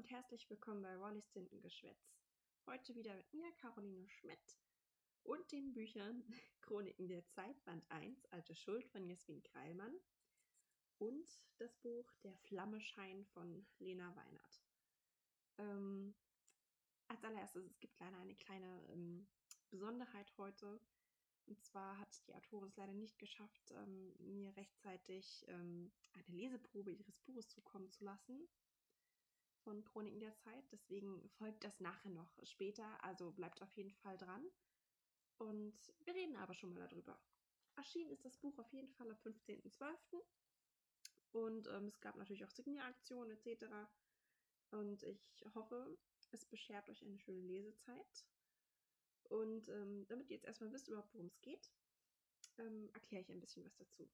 und herzlich willkommen bei Wallys Tintengeschwätz. Heute wieder mit mir, Caroline Schmidt, und den Büchern Chroniken der Zeit, Band 1, Alte Schuld von Jasmin Kreilmann und das Buch Der Flammeschein von Lena Weinert. Ähm, als allererstes, es gibt leider eine kleine ähm, Besonderheit heute. Und zwar hat die Autorin es leider nicht geschafft, ähm, mir rechtzeitig ähm, eine Leseprobe ihres Buches zukommen zu lassen von Chroniken der Zeit. Deswegen folgt das nachher noch später. Also bleibt auf jeden Fall dran. Und wir reden aber schon mal darüber. Erschienen ist das Buch auf jeden Fall am 15.12. Und ähm, es gab natürlich auch Signieraktionen etc. Und ich hoffe, es beschert euch eine schöne Lesezeit. Und ähm, damit ihr jetzt erstmal wisst überhaupt, worum es geht, ähm, erkläre ich ein bisschen was dazu.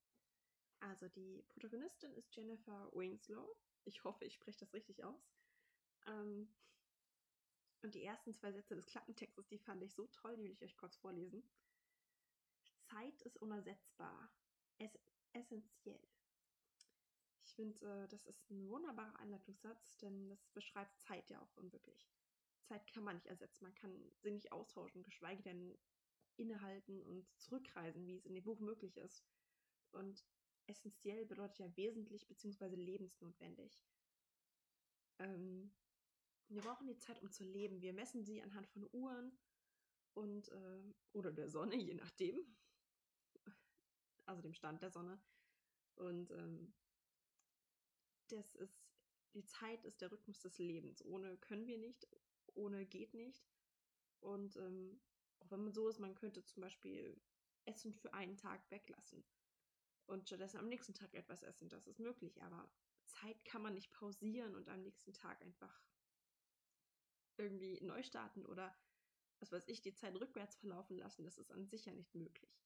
Also die Protagonistin ist Jennifer Winslow. Ich hoffe, ich spreche das richtig aus. Ähm, und die ersten zwei Sätze des Klappentextes, die fand ich so toll, die will ich euch kurz vorlesen. Zeit ist unersetzbar, es essentiell. Ich finde, äh, das ist ein wunderbarer Einleitungssatz, denn das beschreibt Zeit ja auch unwirklich. Zeit kann man nicht ersetzen. Man kann sie nicht austauschen, geschweige denn innehalten und zurückreisen, wie es in dem Buch möglich ist. Und essentiell bedeutet ja wesentlich bzw. lebensnotwendig. Ähm, wir brauchen die Zeit, um zu leben. Wir messen sie anhand von Uhren und äh, oder der Sonne, je nachdem. Also dem Stand der Sonne. Und ähm, das ist die Zeit ist der Rhythmus des Lebens. Ohne können wir nicht, ohne geht nicht. Und ähm, auch wenn man so ist, man könnte zum Beispiel Essen für einen Tag weglassen und stattdessen am nächsten Tag etwas essen. Das ist möglich, aber Zeit kann man nicht pausieren und am nächsten Tag einfach irgendwie neu starten oder was weiß ich, die Zeit rückwärts verlaufen lassen. Das ist an sich ja nicht möglich.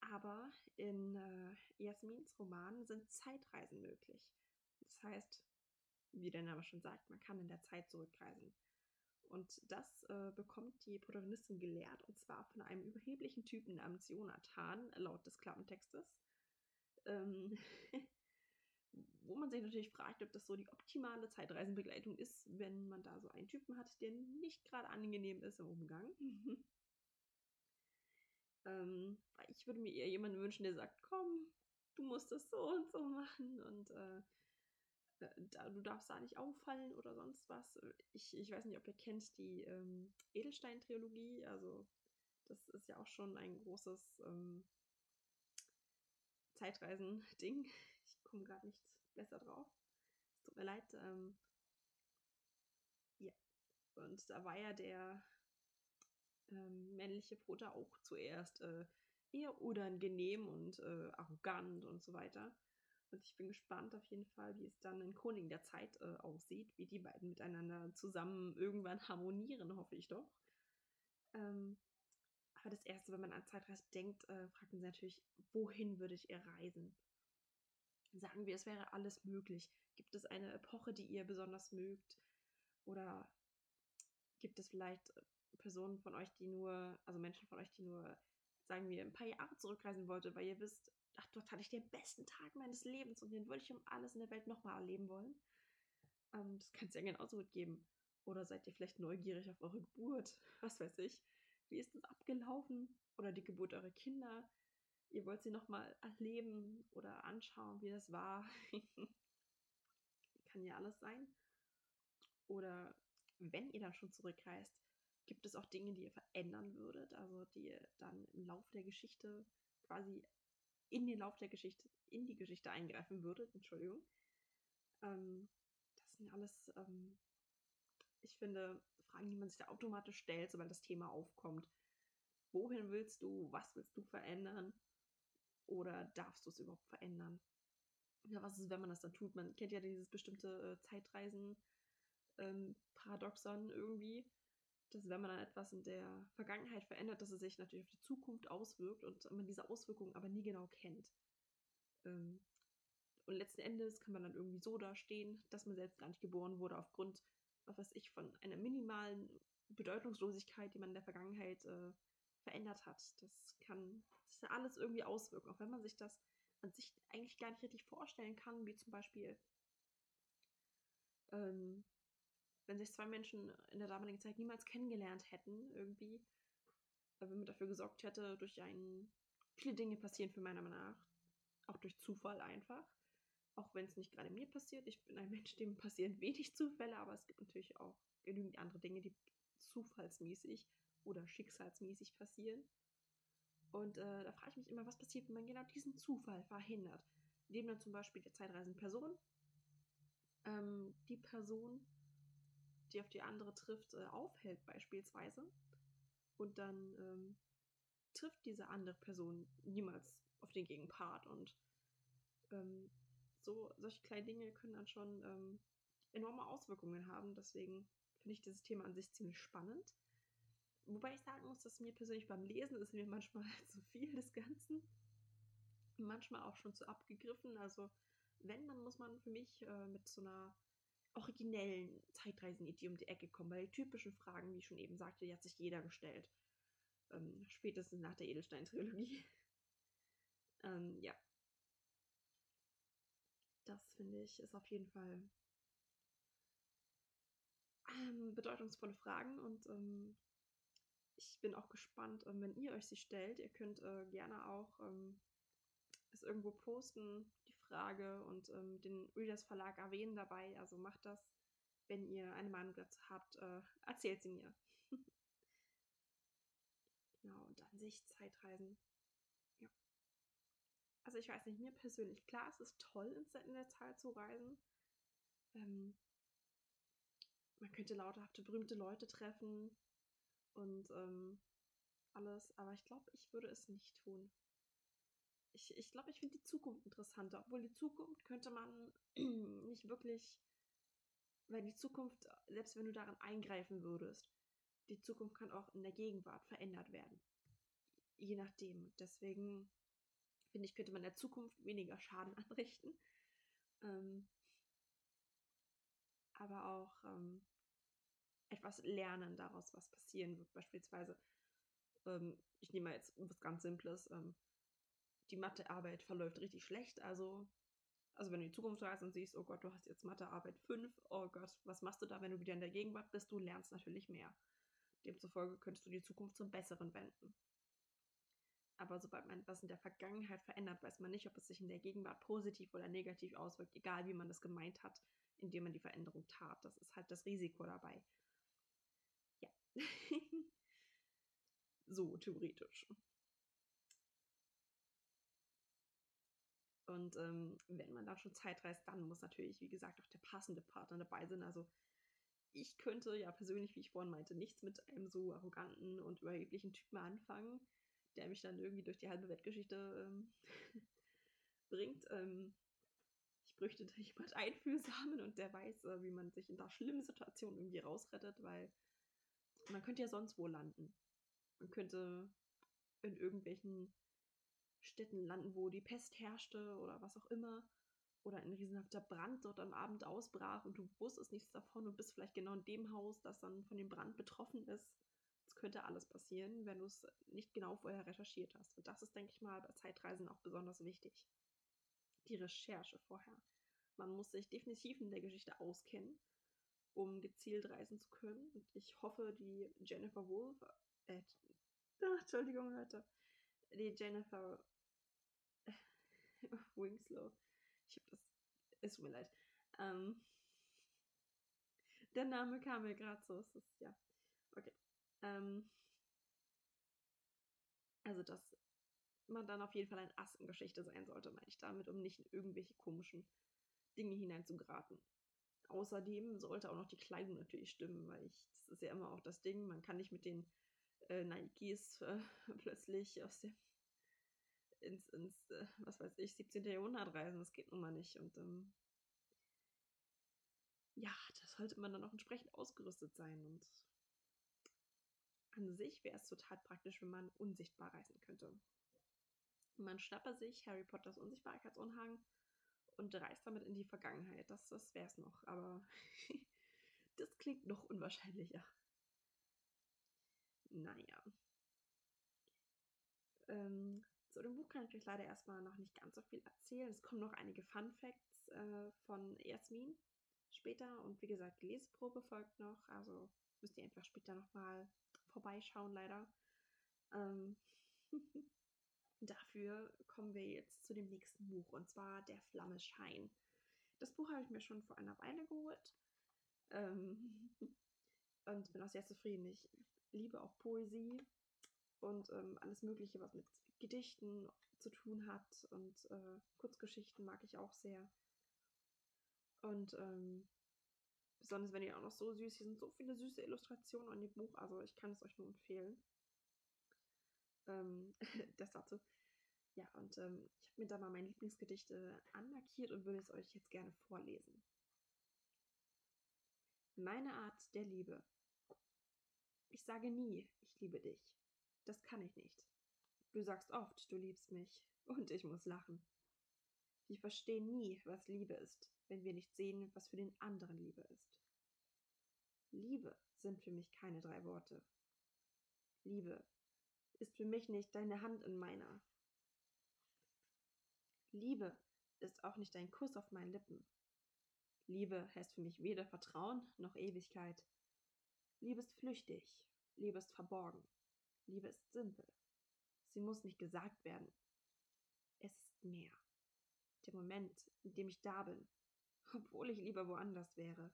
Aber in äh, Jasmins Roman sind Zeitreisen möglich. Das heißt, wie der Name schon sagt, man kann in der Zeit zurückreisen. Und das äh, bekommt die Protagonistin gelehrt, und zwar von einem überheblichen Typen namens Jonathan, laut des Klappentextes. Ähm, man sich natürlich fragt, ob das so die optimale Zeitreisenbegleitung ist, wenn man da so einen Typen hat, der nicht gerade angenehm ist im Umgang. ähm, ich würde mir eher jemanden wünschen, der sagt, komm, du musst das so und so machen und äh, äh, da, du darfst da nicht auffallen oder sonst was. Ich, ich weiß nicht, ob ihr kennt die ähm, Edelstein-Trilogie. Also, das ist ja auch schon ein großes ähm, Zeitreisen-Ding. Ich komme gerade nicht besser drauf. Es tut mir leid. Ähm, ja. Und da war ja der ähm, männliche Bruder auch zuerst äh, eher unangenehm und äh, arrogant und so weiter. Und ich bin gespannt auf jeden Fall, wie es dann in Koning der Zeit äh, aussieht, wie die beiden miteinander zusammen irgendwann harmonieren, hoffe ich doch. Ähm, aber das Erste, wenn man an Zeitreise denkt, äh, fragt man sich natürlich, wohin würde ich ihr reisen? Sagen wir, es wäre alles möglich. Gibt es eine Epoche, die ihr besonders mögt? Oder gibt es vielleicht Personen von euch, die nur, also Menschen von euch, die nur, sagen wir, ein paar Jahre zurückreisen wollten, weil ihr wisst, ach, dort hatte ich den besten Tag meines Lebens und den würde ich um alles in der Welt nochmal erleben wollen. Ähm, das kann es ja genauso gut geben. Oder seid ihr vielleicht neugierig auf eure Geburt? Was weiß ich. Wie ist das abgelaufen? Oder die Geburt eurer Kinder? Ihr wollt sie nochmal erleben oder anschauen, wie das war. kann ja alles sein. Oder wenn ihr dann schon zurückreist, gibt es auch Dinge, die ihr verändern würdet, also die ihr dann im Laufe der Geschichte quasi in den Lauf der Geschichte, in die Geschichte eingreifen würde. Entschuldigung. Ähm, das sind alles, ähm, ich finde, Fragen, die man sich da automatisch stellt, sobald das Thema aufkommt. Wohin willst du? Was willst du verändern? Oder darfst du es überhaupt verändern? Ja, was ist, wenn man das dann tut? Man kennt ja dieses bestimmte äh, Zeitreisen-Paradoxon ähm, irgendwie dass wenn man dann etwas in der Vergangenheit verändert, dass es sich natürlich auf die Zukunft auswirkt und man diese Auswirkungen aber nie genau kennt. Ähm, und letzten Endes kann man dann irgendwie so dastehen, dass man selbst gar nicht geboren wurde aufgrund, was weiß ich, von einer minimalen Bedeutungslosigkeit, die man in der Vergangenheit äh, verändert hat. Das kann sich ja alles irgendwie auswirken, auch wenn man sich das an sich eigentlich gar nicht richtig vorstellen kann, wie zum Beispiel ähm, wenn sich zwei Menschen in der damaligen Zeit niemals kennengelernt hätten, irgendwie, äh, wenn man dafür gesorgt hätte, durch einen. Viele Dinge passieren für meiner Meinung nach. Auch durch Zufall einfach. Auch wenn es nicht gerade mir passiert. Ich bin ein Mensch, dem passieren wenig Zufälle, aber es gibt natürlich auch genügend andere Dinge, die zufallsmäßig oder schicksalsmäßig passieren. Und äh, da frage ich mich immer, was passiert, wenn man genau diesen Zufall verhindert. Indem dann zum Beispiel die zeitreisende Person ähm, die Person, die auf die andere trifft, äh, aufhält beispielsweise. Und dann ähm, trifft diese andere Person niemals auf den Gegenpart. Und ähm, so solche kleinen Dinge können dann schon ähm, enorme Auswirkungen haben. Deswegen finde ich dieses Thema an sich ziemlich spannend. Wobei ich sagen muss, dass mir persönlich beim Lesen ist mir manchmal zu viel des Ganzen. Manchmal auch schon zu abgegriffen. Also wenn, dann muss man für mich äh, mit so einer originellen Zeitreisenidee um die Ecke kommen, weil die typischen Fragen, wie ich schon eben sagte, die hat sich jeder gestellt. Ähm, spätestens nach der Edelstein-Trilogie. ähm, ja. Das finde ich ist auf jeden Fall ähm, bedeutungsvolle Fragen und ähm, ich bin auch gespannt, ähm, wenn ihr euch sie stellt. Ihr könnt äh, gerne auch ähm, es irgendwo posten, die Frage, und ähm, den Readers Verlag erwähnen dabei. Also macht das, wenn ihr eine Meinung dazu habt, äh, erzählt sie mir. genau, und an sich Zeitreisen. Ja. Also ich weiß nicht, mir persönlich, klar, es ist toll, in der Zeit zu reisen. Ähm, man könnte lauterhafte, berühmte Leute treffen und ähm, alles, aber ich glaube, ich würde es nicht tun. Ich glaube, ich, glaub, ich finde die Zukunft interessanter, obwohl die Zukunft könnte man nicht wirklich, weil die Zukunft, selbst wenn du darin eingreifen würdest, die Zukunft kann auch in der Gegenwart verändert werden. Je nachdem. Deswegen finde ich, könnte man der Zukunft weniger Schaden anrichten. Ähm, aber auch ähm, etwas lernen daraus, was passieren wird. Beispielsweise, ähm, ich nehme mal jetzt was ganz Simples. Ähm, die Mathearbeit verläuft richtig schlecht. Also, also wenn du in die Zukunft reist und siehst, oh Gott, du hast jetzt Mathearbeit 5, oh Gott, was machst du da, wenn du wieder in der Gegenwart bist? Du lernst natürlich mehr. Demzufolge könntest du die Zukunft zum Besseren wenden. Aber sobald man etwas in der Vergangenheit verändert, weiß man nicht, ob es sich in der Gegenwart positiv oder negativ auswirkt, egal wie man das gemeint hat, indem man die Veränderung tat. Das ist halt das Risiko dabei. So theoretisch. Und ähm, wenn man da schon Zeit reist, dann muss natürlich, wie gesagt, auch der passende Partner dabei sein. Also ich könnte ja persönlich, wie ich vorhin meinte, nichts mit einem so arroganten und überheblichen Typen anfangen, der mich dann irgendwie durch die halbe Weltgeschichte ähm, bringt. Ähm, ich bräuchte da jemand Einfühlsamen und der weiß, äh, wie man sich in da schlimmen Situationen irgendwie rausrettet, weil man könnte ja sonst wo landen. Man könnte in irgendwelchen Städten landen, wo die Pest herrschte oder was auch immer. Oder ein riesenhafter Brand dort am Abend ausbrach und du wusstest nichts davon und bist vielleicht genau in dem Haus, das dann von dem Brand betroffen ist. Es könnte alles passieren, wenn du es nicht genau vorher recherchiert hast. Und das ist, denke ich mal, bei Zeitreisen auch besonders wichtig. Die Recherche vorher. Man muss sich definitiv in der Geschichte auskennen, um gezielt reisen zu können. Und ich hoffe, die Jennifer Wolf, äh, ach, Entschuldigung, Leute, die Jennifer Winslow. Ich habe das. Es tut mir leid. Ähm, der Name kam mir gerade so. Es ist, ja. Okay. Ähm, also, dass man dann auf jeden Fall ein Ass in Geschichte sein sollte, meine ich damit, um nicht in irgendwelche komischen Dinge hineinzugeraten. Außerdem sollte auch noch die Kleidung natürlich stimmen, weil ich, das ist ja immer auch das Ding, man kann nicht mit den äh, Nikes äh, plötzlich aus dem ins, ins äh, was weiß ich, 17. Jahrhundert reisen. Das geht nun mal nicht. Und ähm, ja, da sollte man dann auch entsprechend ausgerüstet sein. Und an sich wäre es total praktisch, wenn man unsichtbar reisen könnte. Man schnappt sich Harry Potters Unsichtbarkeitsunhang und reist damit in die Vergangenheit. Das, das wäre es noch. Aber das klingt noch unwahrscheinlicher. Naja. Ähm, zu dem Buch kann ich euch leider erstmal noch nicht ganz so viel erzählen. Es kommen noch einige Fun Facts äh, von Jasmin. später. Und wie gesagt, die Leseprobe folgt noch. Also müsst ihr einfach später nochmal vorbeischauen, leider. Ähm Dafür kommen wir jetzt zu dem nächsten Buch und zwar Der Flamme Schein. Das Buch habe ich mir schon vor einer Weile geholt ähm, und bin auch sehr zufrieden. Ich liebe auch Poesie und ähm, alles Mögliche, was mit Gedichten zu tun hat und äh, Kurzgeschichten mag ich auch sehr. Und ähm, besonders wenn die auch noch so süß, hier sind so viele süße Illustrationen an dem Buch, also ich kann es euch nur empfehlen. Ähm, das dazu. Ja, und ähm, ich habe mir da mal meine Lieblingsgedichte anmarkiert und würde es euch jetzt gerne vorlesen. Meine Art der Liebe. Ich sage nie, ich liebe dich. Das kann ich nicht. Du sagst oft, du liebst mich, und ich muss lachen. Wir verstehen nie, was Liebe ist, wenn wir nicht sehen, was für den anderen Liebe ist. Liebe sind für mich keine drei Worte. Liebe ist für mich nicht deine Hand in meiner. Liebe ist auch nicht ein Kuss auf meinen Lippen. Liebe heißt für mich weder Vertrauen noch Ewigkeit. Liebe ist flüchtig, Liebe ist verborgen, Liebe ist simpel. Sie muss nicht gesagt werden. Es ist mehr. Der Moment, in dem ich da bin, obwohl ich lieber woanders wäre.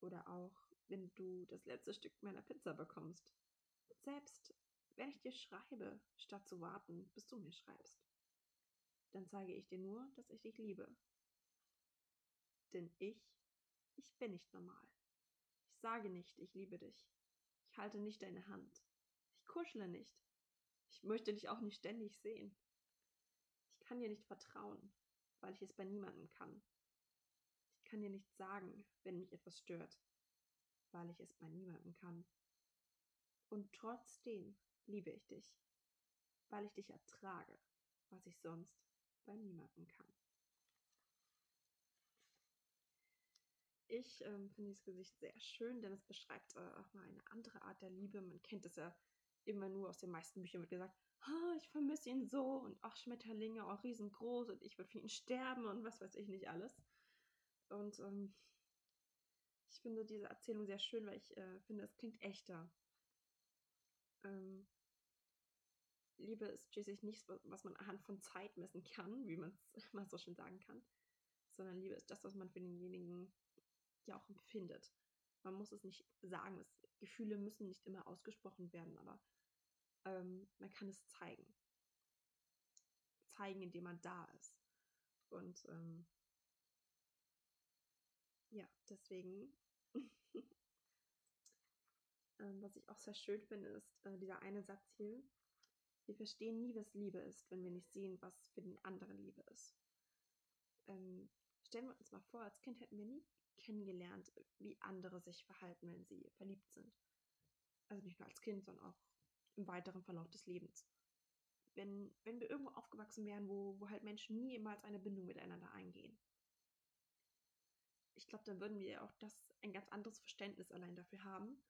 Oder auch, wenn du das letzte Stück meiner Pizza bekommst. Selbst wenn ich dir schreibe, statt zu warten, bis du mir schreibst. Dann zeige ich dir nur, dass ich dich liebe. Denn ich, ich bin nicht normal. Ich sage nicht, ich liebe dich. Ich halte nicht deine Hand. Ich kuschle nicht. Ich möchte dich auch nicht ständig sehen. Ich kann dir nicht vertrauen, weil ich es bei niemandem kann. Ich kann dir nicht sagen, wenn mich etwas stört, weil ich es bei niemandem kann. Und trotzdem liebe ich dich, weil ich dich ertrage, was ich sonst bei niemandem kann. Ich ähm, finde dieses Gesicht sehr schön, denn es beschreibt äh, auch mal eine andere Art der Liebe. Man kennt es ja immer nur aus den meisten Büchern, wird gesagt, oh, ich vermisse ihn so und auch Schmetterlinge, auch riesengroß und ich würde für ihn sterben und was weiß ich nicht alles. Und ähm, ich finde diese Erzählung sehr schön, weil ich äh, finde, es klingt echter. Ähm, Liebe ist schließlich nichts, was man anhand von Zeit messen kann, wie man es mal so schön sagen kann, sondern Liebe ist das, was man für denjenigen ja auch empfindet. Man muss es nicht sagen, es, Gefühle müssen nicht immer ausgesprochen werden, aber ähm, man kann es zeigen. Zeigen, indem man da ist. Und ähm, ja, deswegen Ähm, was ich auch sehr schön finde, ist äh, dieser eine Satz hier. Wir verstehen nie, was Liebe ist, wenn wir nicht sehen, was für den anderen Liebe ist. Ähm, stellen wir uns mal vor, als Kind hätten wir nie kennengelernt, wie andere sich verhalten, wenn sie verliebt sind. Also nicht nur als Kind, sondern auch im weiteren Verlauf des Lebens. Wenn, wenn wir irgendwo aufgewachsen wären, wo, wo halt Menschen niemals eine Bindung miteinander eingehen. Ich glaube, dann würden wir auch das ein ganz anderes Verständnis allein dafür haben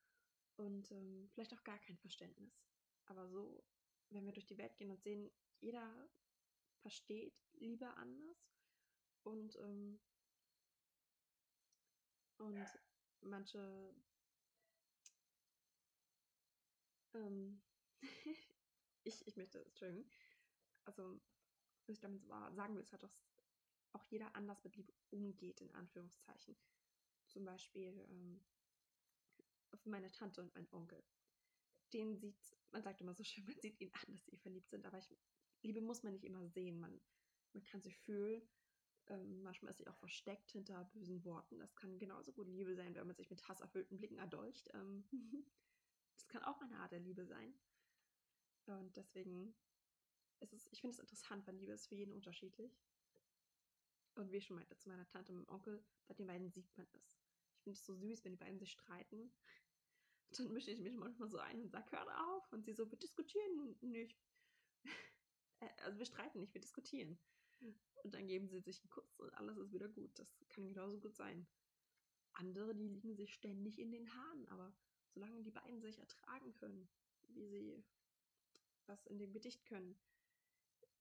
und ähm, vielleicht auch gar kein Verständnis. Aber so, wenn wir durch die Welt gehen und sehen, jeder versteht Liebe anders und, ähm, und manche ähm, ich, ich möchte, Entschuldigung, also was ich damit sagen will, ist halt, dass auch jeder anders mit Liebe umgeht, in Anführungszeichen. Zum Beispiel, ähm, meine Tante und meinen Onkel. Den sieht, man sagt immer so schön, man sieht ihn an, dass sie verliebt sind, aber ich, Liebe muss man nicht immer sehen. Man, man kann sie fühlen. Ähm, manchmal ist sie auch versteckt hinter bösen Worten. Das kann genauso gut Liebe sein, wenn man sich mit hasserfüllten Blicken erdolcht. Ähm, das kann auch eine Art der Liebe sein. Und deswegen ist es, ich finde es interessant, weil Liebe ist für jeden unterschiedlich. Und wie ich schon meinte, zu meiner Tante und meinem Onkel, bei den beiden sieht man es. Finde es so süß, wenn die beiden sich streiten. Dann mische ich mich manchmal so ein und sage, hör auf. Und sie so, wir diskutieren nicht. Äh, also wir streiten nicht, wir diskutieren. Und dann geben sie sich einen Kuss und alles ist wieder gut. Das kann genauso gut sein. Andere, die liegen sich ständig in den Haaren, aber solange die beiden sich ertragen können, wie sie das in dem Gedicht können,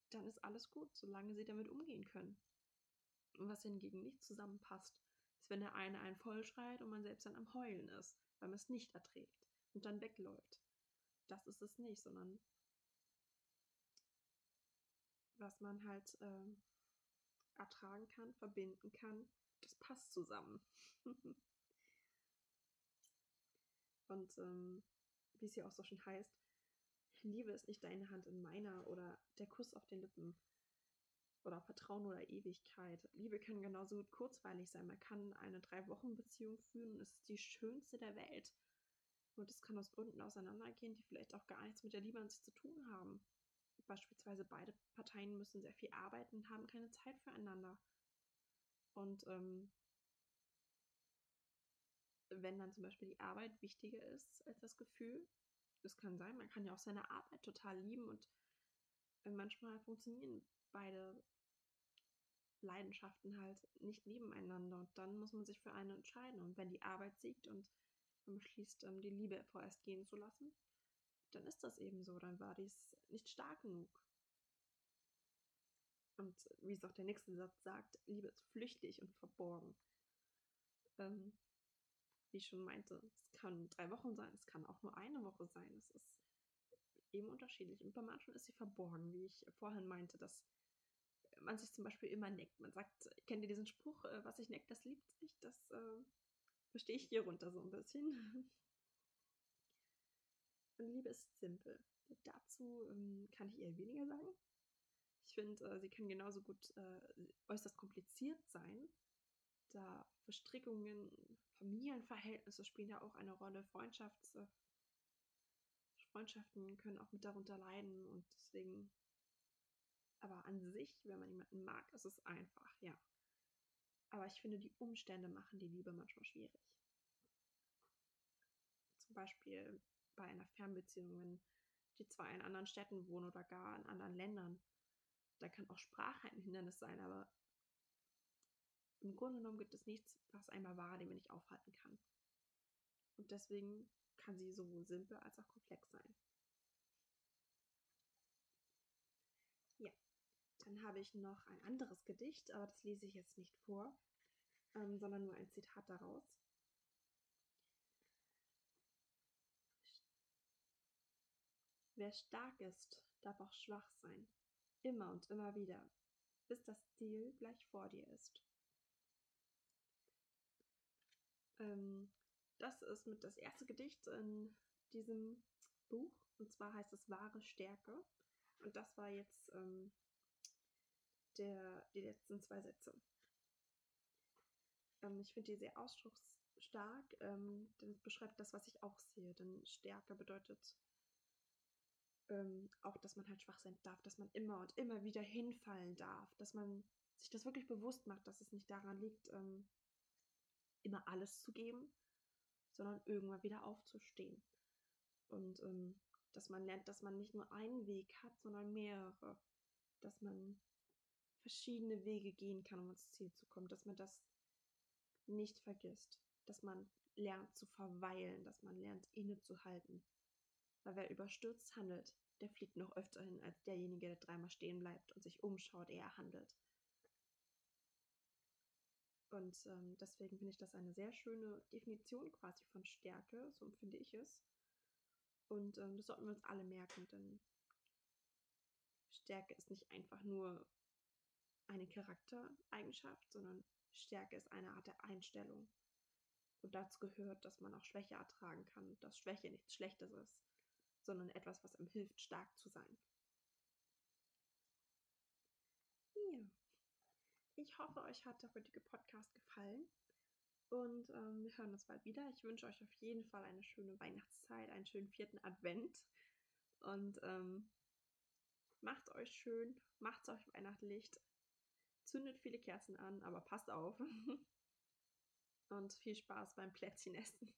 dann ist alles gut, solange sie damit umgehen können. Was hingegen nicht zusammenpasst, ist, wenn der eine einen vollschreit und man selbst dann am Heulen ist, weil man es nicht erträgt und dann wegläuft. Das ist es nicht, sondern was man halt äh, ertragen kann, verbinden kann, das passt zusammen. und ähm, wie es hier auch so schön heißt, Liebe ist nicht deine Hand in meiner oder der Kuss auf den Lippen oder Vertrauen oder Ewigkeit. Liebe kann genauso kurzweilig sein. Man kann eine Drei-Wochen-Beziehung führen und es ist die schönste der Welt. Und es kann aus Gründen auseinandergehen, die vielleicht auch gar nichts mit der Liebe an sich zu tun haben. Beispielsweise beide Parteien müssen sehr viel arbeiten und haben keine Zeit füreinander. Und ähm, wenn dann zum Beispiel die Arbeit wichtiger ist als das Gefühl, das kann sein, man kann ja auch seine Arbeit total lieben und äh, manchmal funktionieren beide Leidenschaften halt nicht nebeneinander und dann muss man sich für eine entscheiden. Und wenn die Arbeit siegt und man beschließt, ähm, die Liebe vorerst gehen zu lassen, dann ist das eben so. Dann war dies nicht stark genug. Und wie es auch der nächste Satz sagt, Liebe ist flüchtig und verborgen. Ähm, wie ich schon meinte, es kann drei Wochen sein, es kann auch nur eine Woche sein. Es ist eben unterschiedlich. Und bei manchen ist sie verborgen, wie ich vorhin meinte, dass man sich zum Beispiel immer neckt. Man sagt, kennt ihr diesen Spruch, äh, was sich neckt, das liebt sich? Das äh, verstehe ich hier runter so ein bisschen. Und Liebe ist simpel. Dazu ähm, kann ich eher weniger sagen. Ich finde, äh, sie kann genauso gut äh, äußerst kompliziert sein, da Verstrickungen, Familienverhältnisse spielen ja auch eine Rolle, Freundschafts, äh, Freundschaften können auch mit darunter leiden und deswegen aber an sich, wenn man jemanden mag, ist es einfach, ja. Aber ich finde, die Umstände machen die Liebe manchmal schwierig. Zum Beispiel bei einer Fernbeziehung, wenn die zwei in anderen Städten wohnen oder gar in anderen Ländern. Da kann auch Sprache ein Hindernis sein, aber im Grunde genommen gibt es nichts, was einmal war, den man nicht aufhalten kann. Und deswegen kann sie sowohl simpel als auch komplex sein. Dann habe ich noch ein anderes Gedicht, aber das lese ich jetzt nicht vor, ähm, sondern nur ein Zitat daraus. Wer stark ist, darf auch schwach sein, immer und immer wieder, bis das Ziel gleich vor dir ist. Ähm, das ist mit das erste Gedicht in diesem Buch, und zwar heißt es Wahre Stärke. Und das war jetzt ähm, der, die letzten zwei Sätze. Ähm, ich finde die sehr ausdrucksstark, ähm, denn es beschreibt das, was ich auch sehe. Denn Stärke bedeutet ähm, auch, dass man halt schwach sein darf, dass man immer und immer wieder hinfallen darf, dass man sich das wirklich bewusst macht, dass es nicht daran liegt, ähm, immer alles zu geben, sondern irgendwann wieder aufzustehen. Und ähm, dass man lernt, dass man nicht nur einen Weg hat, sondern mehrere. Dass man verschiedene Wege gehen kann, um ans Ziel zu kommen, dass man das nicht vergisst, dass man lernt zu verweilen, dass man lernt innezuhalten. Weil wer überstürzt handelt, der fliegt noch öfter hin als derjenige, der dreimal stehen bleibt und sich umschaut, ehe er handelt. Und ähm, deswegen finde ich das eine sehr schöne Definition quasi von Stärke, so empfinde ich es. Und ähm, das sollten wir uns alle merken, denn Stärke ist nicht einfach nur eine Charaktereigenschaft, sondern Stärke ist eine Art der Einstellung. Und dazu gehört, dass man auch Schwäche ertragen kann, dass Schwäche nichts Schlechtes ist, sondern etwas, was einem hilft, stark zu sein. Ja. Ich hoffe, euch hat der heutige Podcast gefallen. Und ähm, wir hören uns bald wieder. Ich wünsche euch auf jeden Fall eine schöne Weihnachtszeit, einen schönen vierten Advent. Und ähm, macht euch schön, macht euch weihnachtlich, zündet viele Kerzen an, aber passt auf. Und viel Spaß beim Plätzchenessen.